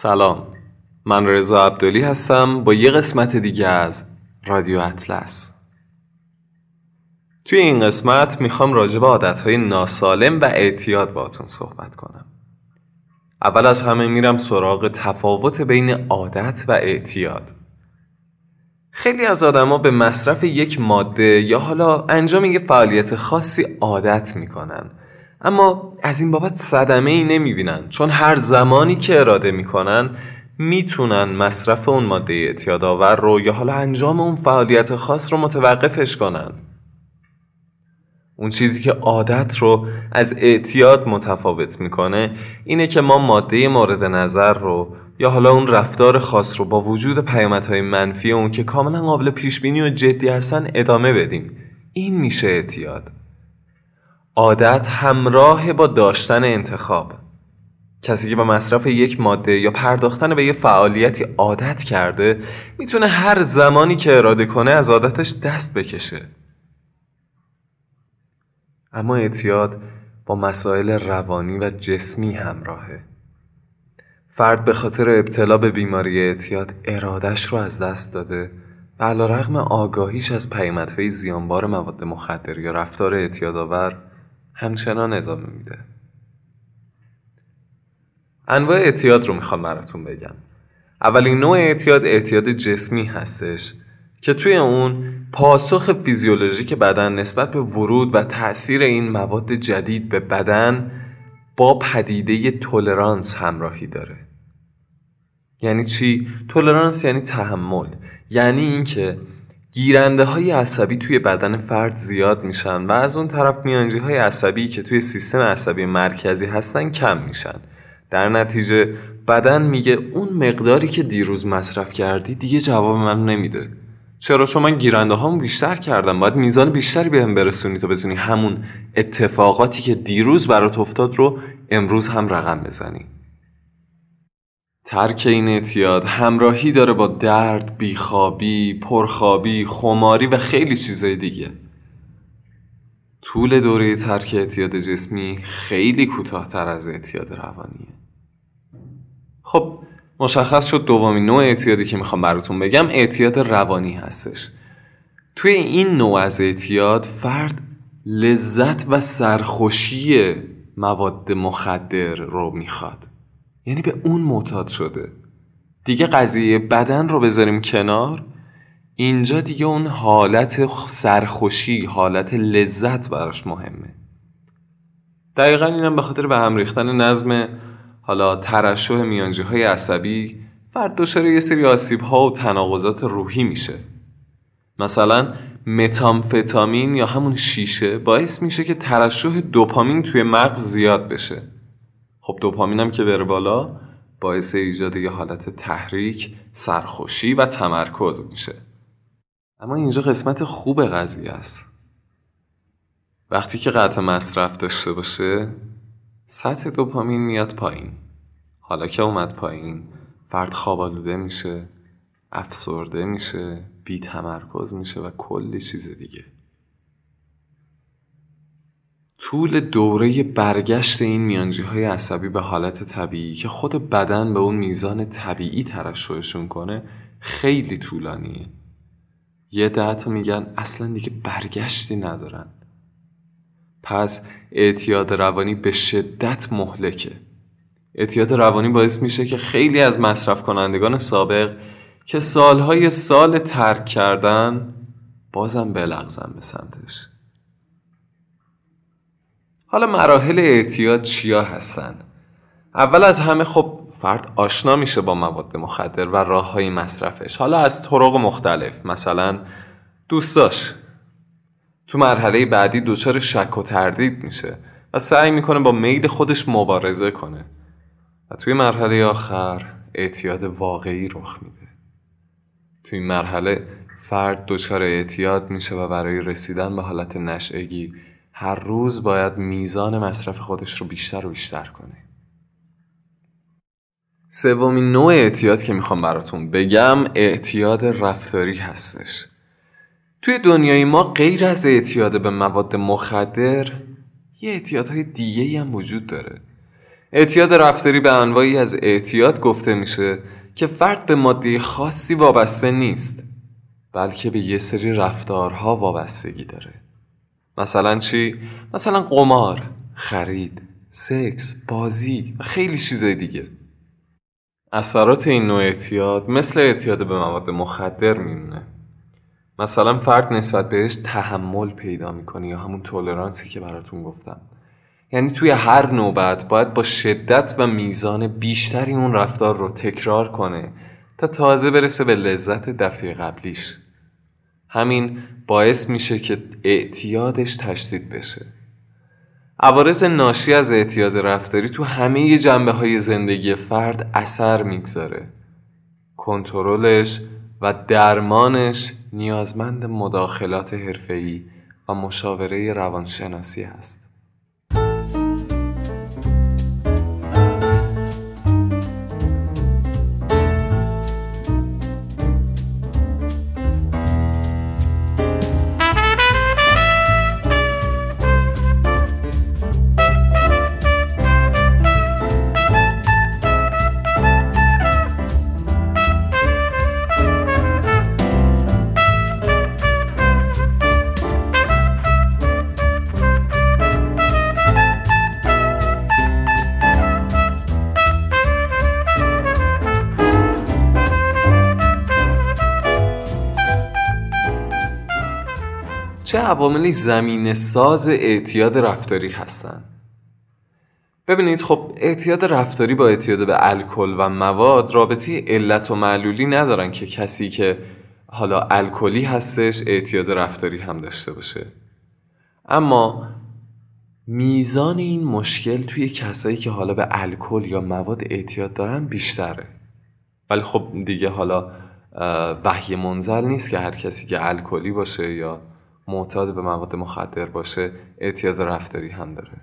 سلام. من رضا عبدالی هستم با یه قسمت دیگه از رادیو اطلس. توی این قسمت می‌خوام راجع به عادتهای ناسالم و اعتیاد باتون صحبت کنم. اول از همه میرم سراغ تفاوت بین عادت و اعتیاد. خیلی از آدما به مصرف یک ماده یا حالا انجام یک فعالیت خاصی عادت می‌کنن. اما از این بابت صدمه ای نمی بینن چون هر زمانی که اراده می‌کنن می‌تونن مصرف اون ماده اعتیادآور رو یا حالا انجام اون فعالیت خاص رو متوقفش کنن. اون چیزی که عادت رو از اعتیاد متفاوت می‌کنه اینه که ما ماده مورد نظر رو یا حالا اون رفتار خاص رو با وجود پیامدهای منفی اون که کاملا قابل پیش بینی و جدی هستن ادامه بدیم. این میشه اعتیاد. عادت همراه با داشتن انتخاب. کسی که با مصرف یک ماده یا پرداختن به یه فعالیتی عادت کرده می‌تونه هر زمانی که اراده کنه از عادتش دست بکشه. اما اعتیاد با مسائل روانی و جسمی همراهه. فرد به خاطر ابتلا به بیماری اعتیاد ارادش رو از دست داده و علا رغم آگاهیش از پیامدهای زیانبار مواد مخدر یا رفتار اعتیادآور همچنان ادامه میده. انواع اعتیاد رو می‌خوام براتون بگم. اولین نوع اعتیاد اعتیاد جسمی هستش که توی اون پاسخ فیزیولوژیک بدن نسبت به ورود و تاثیر این مواد جدید به بدن با پدیده تولرانس همراهی داره. یعنی چی؟ تولرانس یعنی تحمل. یعنی اینکه گیرنده های عصبی توی بدن فرد زیاد میشن و از اون طرف میانجی های عصبی که توی سیستم عصبی مرکزی هستن کم میشن. در نتیجه بدن میگه اون مقداری که دیروز مصرف کردی دیگه جواب من نمیده. چرا؟ چون من گیرنده هامو بیشتر کردم. باید میزان بیشتری بهم برسونی تا بتونی همون اتفاقاتی که دیروز برات افتاد رو امروز هم رقم بزنی. ترک این اعتیاد همراهی داره با درد، بیخوابی، پرخوابی، خماری و خیلی چیزای دیگه. طول دوره ترک اعتیاد جسمی خیلی کوتاهتر از اعتیاد روانیه. خب مشخص شد دومین نوع اعتیادی که می‌خوام براتون بگم اعتیاد روانی هستش. توی این نوع از اعتیاد فرد لذت و سرخوشی مواد مخدر رو می‌خواد. یعنی به اون معتاد شده. دیگه قضیه بدن رو بذاریم کنار. اینجا دیگه اون حالت سرخوشی حالت لذت براش مهمه. دقیقا اینم به خاطر به هم ریختن نظم حالا ترشح میانجی های عصبی فرد دچار یه سری آسیب ها و تناقضات روحی میشه. مثلا متامفتامین یا همون شیشه باعث میشه که ترشح دوپامین توی مغز زیاد بشه. خب دوپامین هم که بره بالا باعث ایجاد یه حالت تحریک، سرخوشی و تمرکز میشه. اما اینجا قسمت خوب قضیه است. وقتی که قطع مصرف داشته باشه سطح دوپامین میاد پایین. حالا که اومد پایین فرد خواب میشه افسرده میشه بی تمرکز میشه و کلی چیز دیگه. طول دوره برگشت این میانجی های عصبی به حالت طبیعی که خود بدن به اون میزان طبیعی ترشحشون کنه خیلی طولانیه. یه ده میگن اصلا دیگه برگشتی ندارن. پس اعتیاد روانی به شدت مهلکه. اعتیاد روانی باعث میشه که خیلی از مصرف کنندگان سابق که سالهای سال ترک کردن بازم بلغزن به سمتش. حالا مراحل اعتیاد چیا هستن؟ اول از همه خب فرد آشنا میشه با مواد مخدر و راه های مصرفش. حالا از طرق مختلف مثلا دوستاش. تو مرحله بعدی دچار شک و تردید میشه و سعی می‌کنه با میل خودش مبارزه کنه. و توی مرحله آخر اعتیاد واقعی رخ میده. توی این مرحله فرد دچار اعتیاد میشه و برای رسیدن به حالت نشعگی هر روز باید میزان مصرف خودش رو بیشتر و بیشتر کنه. سومین نوع اعتیاد که می‌خوام براتون بگم اعتیاد رفتاری هستش. توی دنیای ما غیر از اعتیاد به مواد مخدر یه اعتیادهای دیگه هم وجود داره. اعتیاد رفتاری به انواعی از اعتیاد گفته میشه که فرد به ماده خاصی وابسته نیست بلکه به یه سری رفتارها وابستگی داره. مثلا چی؟ مثلا قمار، خرید، سکس، بازی و خیلی چیزای دیگه. اثرات این نوع اعتیاد مثل اعتیاد به مواد مخدر میمونه. مثلا فرد نسبت بهش تحمل پیدا می‌کنه یا همون تولرانسی که براتون گفتم. یعنی توی هر نوبت باید با شدت و میزان بیشتری اون رفتار رو تکرار کنه تا تازه برسه به لذت دفعه قبلیش. همین باعث میشه که اعتیادش تشدید بشه عوارض ناشی از اعتیاد رفتاری تو همه جنبه های زندگی فرد اثر می‌گذاره کنترلش و درمانش نیازمند مداخلات حرفه‌ای و مشاوره روانشناسی است. چه عواملی زمین ساز اعتیاد رفتاری هستند؟ ببینید خب اعتیاد رفتاری با اعتیاد به الکل و مواد رابطه علت و معلولی ندارن که کسی که حالا الکلی هستش اعتیاد رفتاری هم داشته باشه. اما میزان این مشکل توی کسایی که حالا به الکل یا مواد اعتیاد دارن بیشتره. ولی خب دیگه حالا وحی منزل نیست که هر کسی که الکلی باشه یا معتاد به مواد مخدر باشه اعتیاد رفتاری هم داره.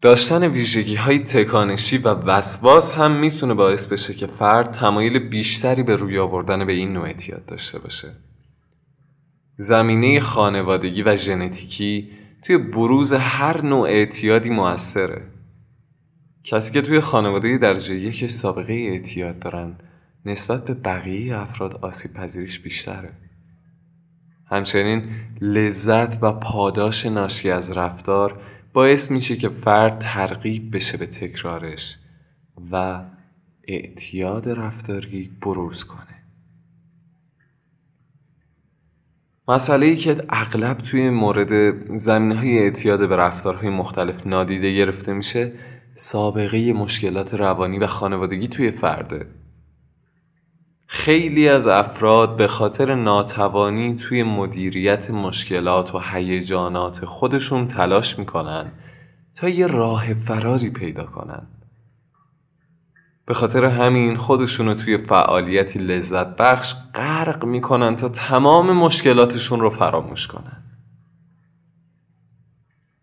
داشتن ویژگی های تکانشی و وسواس هم می‌تونه باعث بشه که فرد تمایل بیشتری به روی آوردن به این نوع اعتیاد داشته باشه. زمینه خانوادگی و ژنتیکی توی بروز هر نوع اعتیادی موثره. کسی که توی خانواده درجه یکش سابقه اعتیاد دارن نسبت به بقیه افراد آسیب پذیریش بیشتره. همچنین لذت و پاداش ناشی از رفتار باعث میشه که فرد ترغیب بشه به تکرارش و اعتیاد رفتاری بروز کنه. مسئله ای که اغلب توی مورد زمینه های اعتیاد به رفتارهای مختلف نادیده گرفته میشه سابقه مشکلات روانی و خانوادگی توی فرده. خیلی از افراد به خاطر ناتوانی توی مدیریت مشکلات و هیجانات خودشون تلاش می‌کنن تا یه راه فراری پیدا کنن. به خاطر همین خودشونو توی فعالیتی لذت بخش غرق می‌کنن تا تمام مشکلاتشون رو فراموش کنن.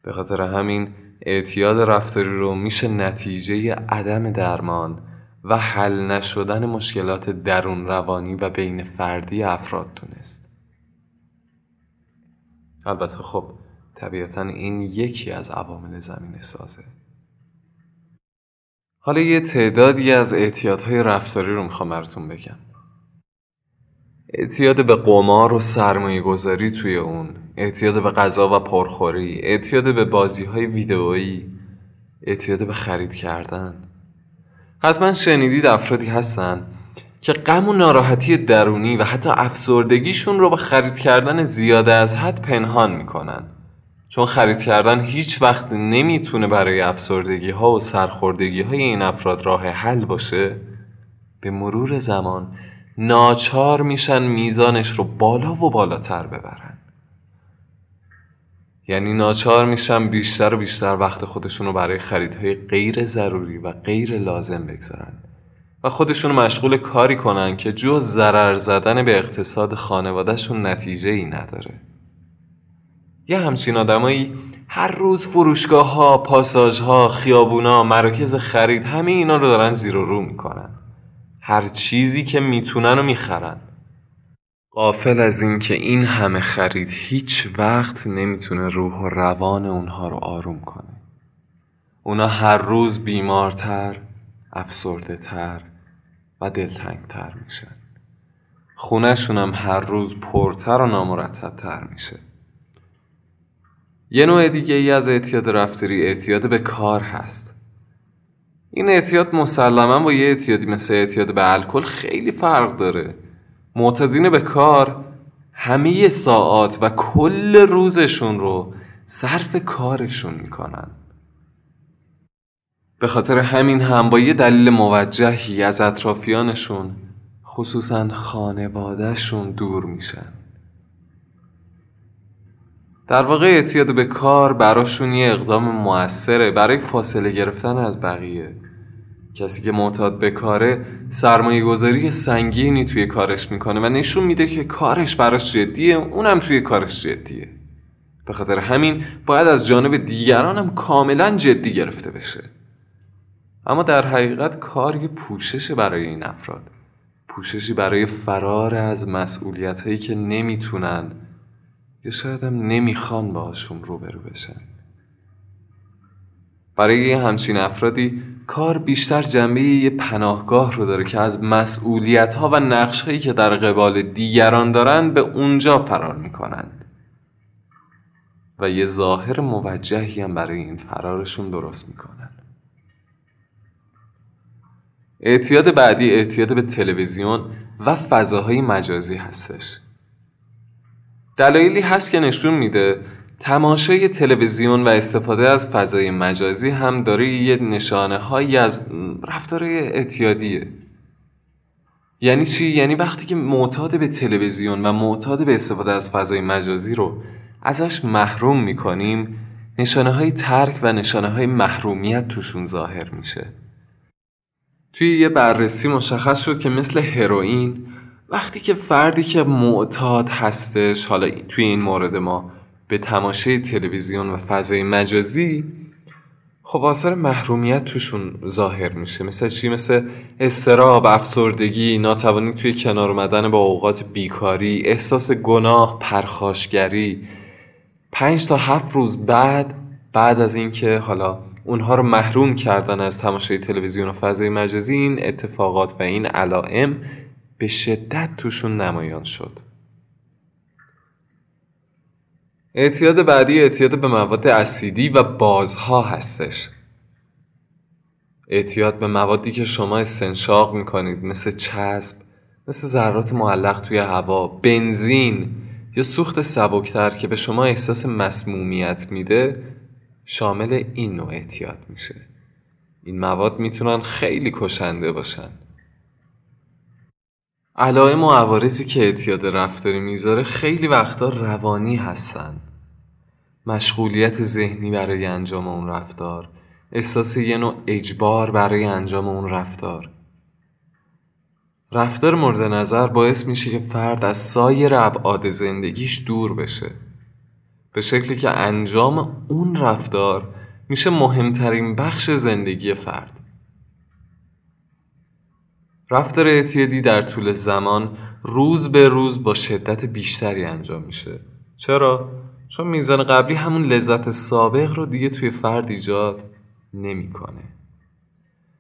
به خاطر همین اعتیاد رفتاری رو میشه نتیجه عدم درمان و حل نشدن مشکلات درون روانی و بین فردی افراد دونست. البته خب طبیعتا این یکی از عوامل زمین سازه. حالا یه تعدادی از اعتیادهای رفتاری رو می‌خوام براتون بگم. اعتیاد به قمار و سرمایه گذاری توی اون اعتیاد به غذا و پرخوری اعتیاد به بازی های ویدئویی اعتیاد به خرید کردن. حتما شنیدید افرادی هستن که غم و ناراحتی درونی و حتی افسردگیشون رو به خرید کردن زیاده از حد پنهان می‌کنن. چون خرید کردن هیچ وقت نمی‌تونه برای افسردگی ها و سرخوردگی های این افراد راه حل باشه. به مرور زمان ناچار میشن میزانش رو بالا و بالاتر ببرن. یعنی ناچار میشن بیشتر و بیشتر وقت خودشون رو برای خریدهای غیر ضروری و غیر لازم بگذارن و خودشون مشغول کاری کنن که جز ضرر زدن به اقتصاد خانوادهشون نتیجه ای نداره. یه همچین آدمایی هر روز فروشگاه ها، پاساژ ها، خیابونا، مراکز خرید همه اینا رو دارن زیر و رو می‌کنن. هر چیزی که می‌تونن و می‌خرن. قافل از اینکه این همه خرید هیچ وقت نمی‌تونه روح و روان اونها رو آروم کنه. اونا هر روز بیمارتر، افسرده تر و دلتنگتر میشن. خونهشون هم هر روز پرتر و نامرتبتر میشه. یه نوع دیگه ای از اعتیاد رفتاری اعتیاد به کار هست. این اعتیاد مسلما با یه اعتیادی مثل اعتیاد به الکل خیلی فرق داره. معتادین به کار همه ساعات و کل روزشون رو صرف کارشون می‌کنن. به خاطر همین هم با یه دلیل موجهی از اطرافیانشون خصوصا خانوادهشون دور میشن. در واقع اعتیاد به کار براشون یه اقدام موثره برای فاصله گرفتن از بقیه. کسی که معتاد به کاره سرمایه گذاری سنگینی توی کارش می‌کنه و نشون میده که کارش براش جدیه اونم توی کارش جدیه. به خاطر همین باید از جانب دیگران هم کاملا جدی گرفته بشه. اما در حقیقت کار یه پوشش برای این افراد. پوششی برای فرار از مسئولیت هایی که نمی‌تونن یا شاید هم نمی‌خوان باشون روبرو بشن. برای همچین افرادی کار بیشتر جنبه یه پناهگاه رو داره که از مسئولیت ها و نقش هایی که در قبال دیگران دارن به اونجا فرار می‌کنن. و یه ظاهر موجهی هم برای این فرارشون درست می‌کنن. اعتیاد بعدی اعتیاد به تلویزیون و فضاهای مجازی هستش. دلایلی هست که نشون میده تماشای تلویزیون و استفاده از فضای مجازی هم داره یه نشانه هایی از رفتار اعتیادیه یعنی چی؟ یعنی وقتی که معتاد به تلویزیون و معتاد به استفاده از فضای مجازی رو ازش محروم می‌کنیم نشانه های ترک و نشانه های محرومیت توشون ظاهر میشه توی یه بررسی مشخص شد که مثل هروئین وقتی که فردی که معتاد هستش حالا توی این مورد ما به تماشای تلویزیون و فضای مجازی خب آثار محرومیت توشون ظاهر میشه. مثل چی؟ مثل استراب افسردگی ناتوانی توی کنار اومدن با اوقات بیکاری احساس گناه پرخاشگری. پنج تا هفت روز بعد بعد از اینکه حالا اونها رو محروم کردن از تماشای تلویزیون و فضای مجازی این اتفاقات و این علائم به شدت توشون نمایان شد. اعتیاد بعدی اعتیاد به مواد اسیدی و بازها هستش. اعتیاد به موادی که شما استنشاق می‌کنید مثل چسب مثل ذرات معلق توی هوا بنزین یا سوخت سبکتر که به شما احساس مسمومیت میده شامل این نوع اعتیاد میشه. این مواد می‌تونن خیلی کشنده باشن. علائم و عوارضی که اعتیاد رفتاری می‌ذاره خیلی وقتا روانی هستن. مشغولیت ذهنی برای انجام اون رفتار احساس یه نوع اجبار برای انجام اون رفتار. رفتار مورد نظر باعث میشه که فرد از سایر ابعاد زندگیش دور بشه. به شکلی که انجام اون رفتار میشه مهمترین بخش زندگی فرد. رفتار اعتیادی در طول زمان روز به روز با شدت بیشتری انجام میشه چرا؟ چون میزان قبلی همون لذت سابق رو دیگه توی فرد ایجاد نمی‌کنه.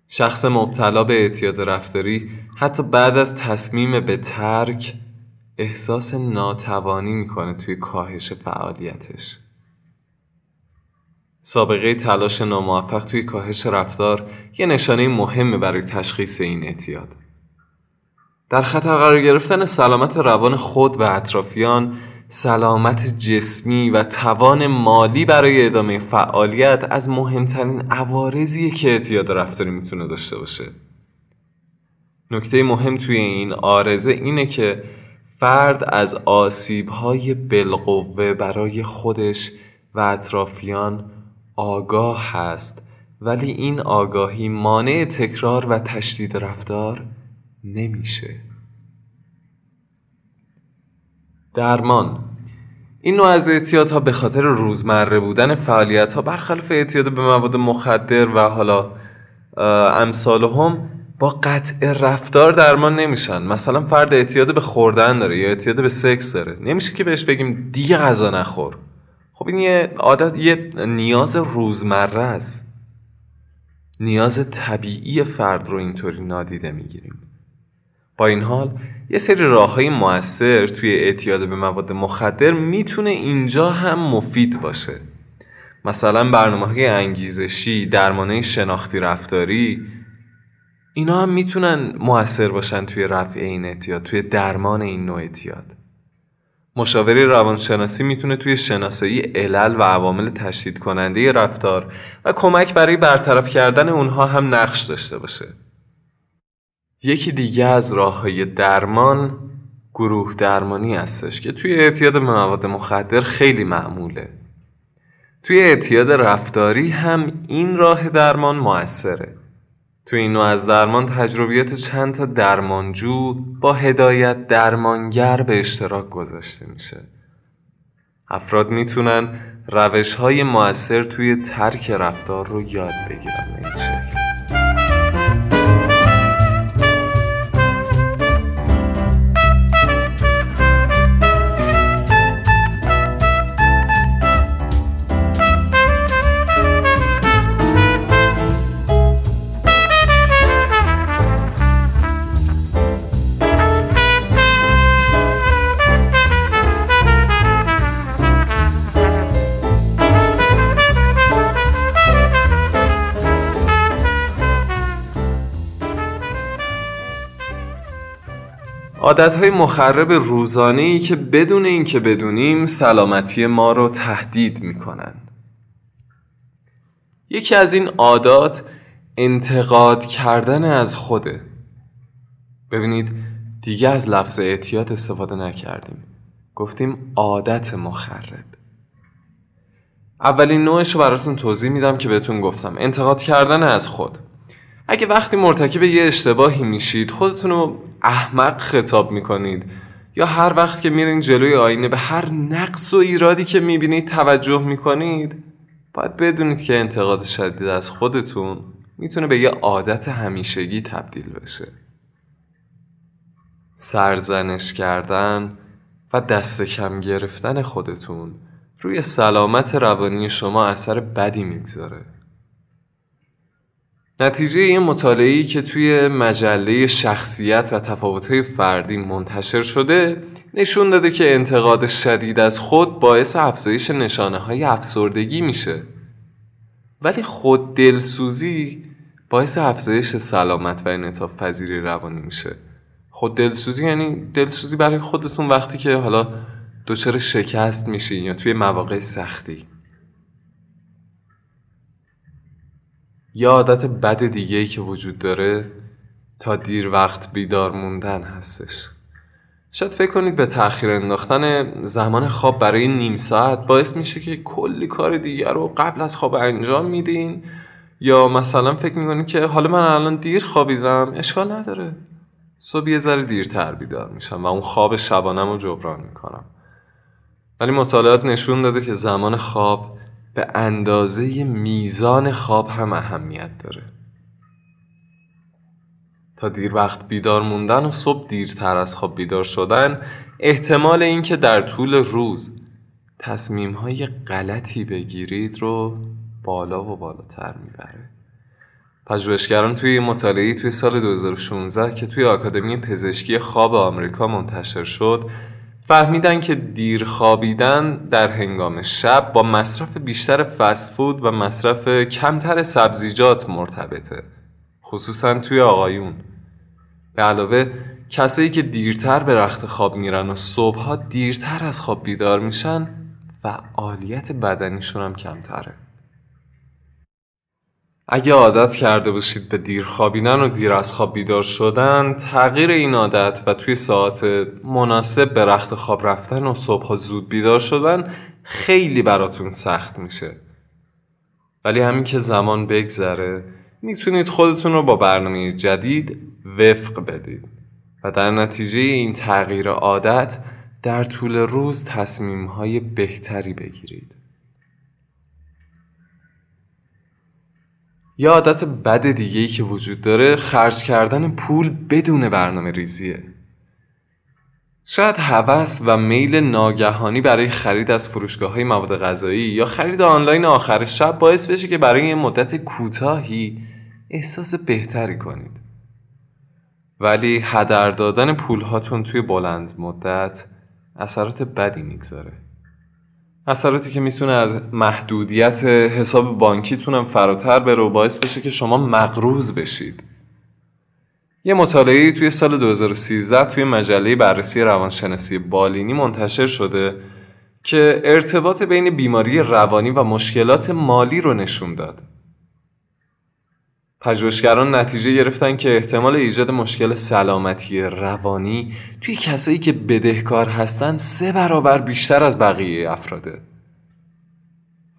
شخص مبتلا به اعتیاد رفتاری حتی بعد از تصمیم به ترک احساس ناتوانی می‌کنه توی کاهش فعالیتش سابقه تلاش ناموفق توی کاهش رفتار یه نشانه مهمه برای تشخیص این اعتیاد. در خطر قرار گرفتن سلامت روان خود و اطرافیان سلامت جسمی و توان مالی برای ادامه فعالیت از مهمترین عوارضیه که اعتیاد رفتاری می‌تونه داشته باشه نکته مهم توی این آرزه اینه که فرد از آسیبهای بالقوه برای خودش و اطرافیان آگاه هست ولی این آگاهی مانع تکرار و تشدید رفتار نمیشه. درمان این نوع از اعتیاد ها به خاطر روزمره بودن فعالیت ها برخلاف اعتیاد به مواد مخدر و حالا امثال هم با قطع رفتار درمان نمیشن. مثلا فرد اعتیاد به خوردن داره یا اعتیاد به سکس داره. نمیشه که بهش بگیم دیگه غذا نخور. خب این یه عادت یه نیاز روزمره است. نیاز طبیعی فرد رو اینطوری نادیده می‌گیریم. با این حال یه سری راه های موثر توی اعتیاد به مواد مخدر می‌تونه اینجا هم مفید باشه. مثلا برنامه های انگیزشی درمانه شناختی رفتاری اینا هم می‌تونن موثر باشن توی رفع این اعتیاد توی درمان این نوع اعتیاد. مشاوره روانشناسی می‌تونه توی شناسایی علل و عوامل تشدید کننده رفتار و کمک برای برطرف کردن اونها هم نقش داشته باشه. یکی دیگه از راه های درمان گروه درمانی هستش که توی اعتیاد مواد مخدر خیلی معموله. توی اعتیاد رفتاری هم این راه درمان موثره. توی این نوع از درمان تجربیات چند تا درمانجو با هدایت درمانگر به اشتراک گذاشته میشه. افراد می‌تونن روش های موثر توی ترک رفتار رو یاد بگیرن. این شکل. عادتهای مخرب روزانه ای که بدون اینکه بدونیم سلامتی ما رو تهدید می‌کنن یکی از این عادات انتقاد کردن از خوده. ببینید دیگه از لفظ اعتیاد استفاده نکردیم. گفتیم عادت مخرب. اولین نوعش رو براتون توضیح میدم که بهتون گفتم. انتقاد کردن از خود. اگه وقتی مرتکب یه اشتباهی میشید خودتون رو احمق خطاب می‌کنید. یا هر وقت که میرین جلوی آینه به هر نقص و ایرادی که می‌بینید توجه می‌کنید باید بدونید که انتقاد شدید از خودتون می‌تونه به یه عادت همیشگی تبدیل بشه. سرزنش کردن و دست کم گرفتن خودتون روی سلامت روانی شما اثر بدی می‌گذاره. نتیجه این مطالعه‌ای که توی مجله شخصیت و تفاوت‌های فردی منتشر شده نشون داده که انتقاد شدید از خود باعث افزایش نشانه های افسردگی میشه. ولی خود دلسوزی باعث افزایش سلامت و انعطاف پذیری روانی میشه. خود دلسوزی یعنی دلسوزی برای خودتون وقتی که حالا دچار شکست میشین یا توی مواقع سختی. یا عادت بد دیگه ای که وجود داره تا دیر وقت بیدار موندن هستش. شاید فکر کنید به تاخیر انداختن زمان خواب برای نیم ساعت باعث میشه که کلی کار دیگر رو قبل از خواب انجام میدین یا مثلا فکر می‌کنید که حالا من الان دیر خوابیدم اشکال نداره. صبح یه ذره دیرتر بیدار میشم و اون خواب شبانم رو جبران می‌کنم. ولی مطالعات نشون داده که زمان خواب به اندازه میزان خواب هم اهمیت داره. تا دیر وقت بیدار موندن و صبح دیرتر از خواب بیدار شدن احتمال اینکه در طول روز تصمیم های غلطی بگیرید رو بالا و بالاتر می‌بره. پژوهشگران توی مطالعه توی سال 2016 که توی آکادمی پزشکی خواب آمریکا منتشر شد فهمیدن که دیر خوابیدن در هنگام شب با مصرف بیشتر فسفود و مصرف کمتر سبزیجات مرتبطه خصوصا توی آقایون. به علاوه کسایی که دیرتر به رخت خواب میرن و صبحها دیرتر از خواب بیدار میشن فعالیت بدنیشون هم کمتره. اگه عادت کرده باشید به دیر خوابیدن و دیر از خواب بیدار شدن تغییر این عادت و توی ساعت مناسب به رخت خواب رفتن و صبح زود بیدار شدن خیلی براتون سخت میشه. ولی همین که زمان بگذره می‌تونید خودتون رو با برنامه جدید وفق بدید و در نتیجه این تغییر عادت در طول روز تصمیم های بهتری بگیرید. یه عادت بد دیگه ای که وجود داره خرج کردن پول بدون برنامه ریزیه. شاید هوس و میل ناگهانی برای خرید از فروشگاه های مواد غذایی یا خرید آنلاین آخر شب باعث بشه که برای یه مدت کوتاهی احساس بهتری کنید. ولی هدر دادن پول هاتون توی بلند مدت اثرات بدی می‌گذاره. اثراتی که می‌تونه از محدودیت حساب بانکیتون هم فراتر بره و باعث بشه که شما مقروض بشید یه مطالعه توی سال 2013 توی مجله بررسی روانشناسی بالینی منتشر شده که ارتباط بین بیماری روانی و مشکلات مالی رو نشون داد. پژوهشگران نتیجه گرفتن که احتمال ایجاد مشکل سلامتی روانی توی کسایی که بدهکار هستن سه برابر بیشتر از بقیه افراده.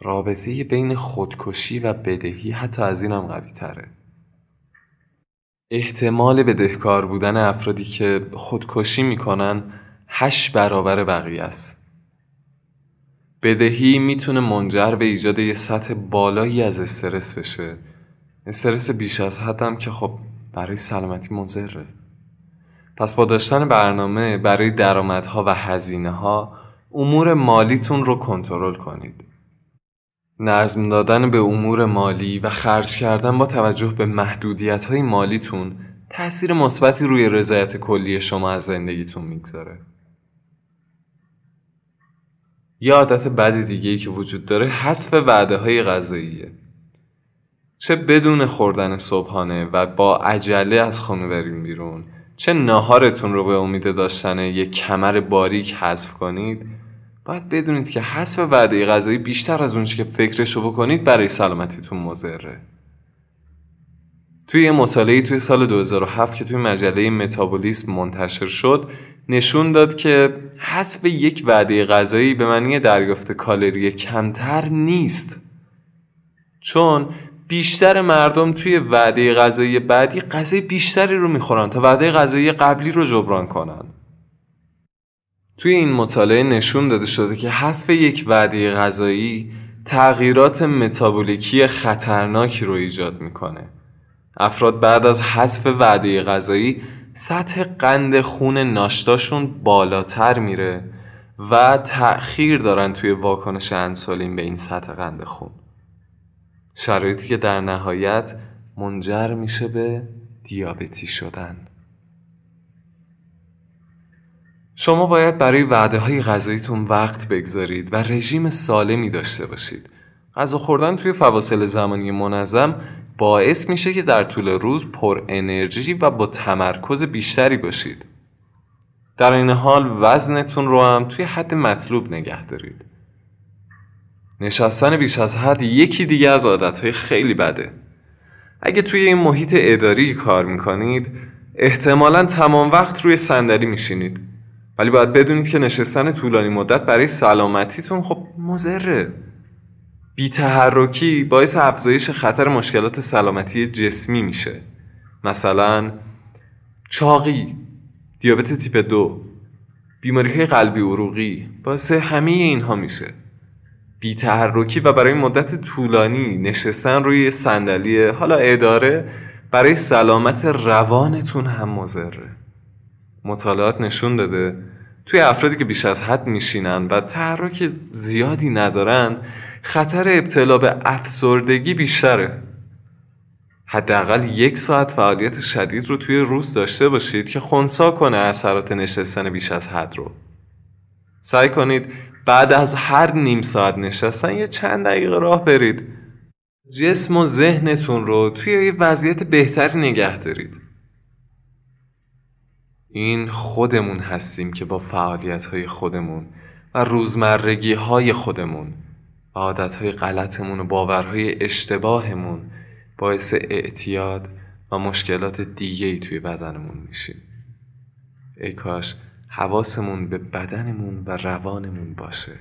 رابطه بین خودکشی و بدهی حتی از اینم قوی تره. احتمال بدهکار بودن افرادی که خودکشی می‌کنن هشت برابر بقیه است. بدهی می‌تونه منجر به ایجاد یه سطح بالایی از استرس بشه استرس بیش از حدم که خب برای سلامتی مضره پس با داشتن برنامه برای درآمدها و هزینه ها امور مالیتون رو کنترل کنید نظم دادن به امور مالی و خرج کردن با توجه به محدودیت های مالیتون تأثیر مثبتی روی رضایت کلی شما از زندگیتون می‌گذاره. یه عادت بد دیگه که وجود داره حذف وعده های غذاییه. چه بدون خوردن صبحانه و با عجله از خانه بریم بیرون. چه ناهارتون رو به امید داشتن یک کمر باریک حذف کنید. باید بدونید که حذف وعده غذایی بیشتر از اونچه که فکرشو بکنید برای سلامتیتون مضره. توی یه مطالعه توی سال 2007 که توی مجله متابولیسم منتشر شد نشون داد که حذف یک وعده غذایی به معنی دریافت کالری کمتر نیست. چون بیشتر مردم توی وعده غذایی بعدی غذای بیشتری رو می‌خورن تا وعده غذایی قبلی رو جبران کنن توی این مطالعه نشون داده شده که حذف یک وعده غذایی تغییرات متابولیکی خطرناکی رو ایجاد می‌کنه. افراد بعد از حذف وعده غذایی سطح قند خون ناشتاشون بالاتر میره و تأخیر دارن توی واکنش انسولین به این سطح قند خون. شرایطی که در نهایت منجر میشه به دیابتی شدن. شما باید برای وعده های غذاییتون وقت بگذارید و رژیم سالمی داشته باشید. غذا خوردن توی فواصل زمانی منظم باعث میشه که در طول روز پر انرژی و با تمرکز بیشتری باشید. در این حال وزنتون رو هم توی حد مطلوب نگه دارید. نشستن بیش از حد یکی دیگه از عادتهای خیلی بده. اگه توی این محیط اداری کار می‌کنید احتمالا تمام وقت روی صندلی میشینید. ولی باید بدونید که نشستن طولانی مدت برای سلامتیتون خب مضره. بی تحرکی باعث افزایش خطر مشکلات سلامتی جسمی میشه. مثلا چاقی دیابت تیپ دو بیماری قلبی عروقی باعث همه اینها میشه. بی تحرکی و برای مدت طولانی نشستن روی صندلی حالا اداره برای سلامت روانتون هم مضره. مطالعات نشون داده توی افرادی که بیش از حد میشینن و تحرک زیادی ندارن خطر ابتلا به افسردگی بیشتره. حداقل یک ساعت فعالیت شدید رو توی روز داشته باشید که خونسا کنه اثرات نشستن بیش از حد رو. سعی کنید بعد از هر نیم ساعت نشستن یه چند دقیقه راه برید. جسم و ذهنتون رو توی یه وضعیت بهتری نگه دارید. این خودمون هستیم که با فعالیت های خودمون و روزمرگی های خودمون و عادت های غلطمون و باورهای اشتباهمون باعث اعتیاد و مشکلات دیگه ای توی بدنمون میشیم. ای کاش حواسمون به بدنمون و روانمون باشه.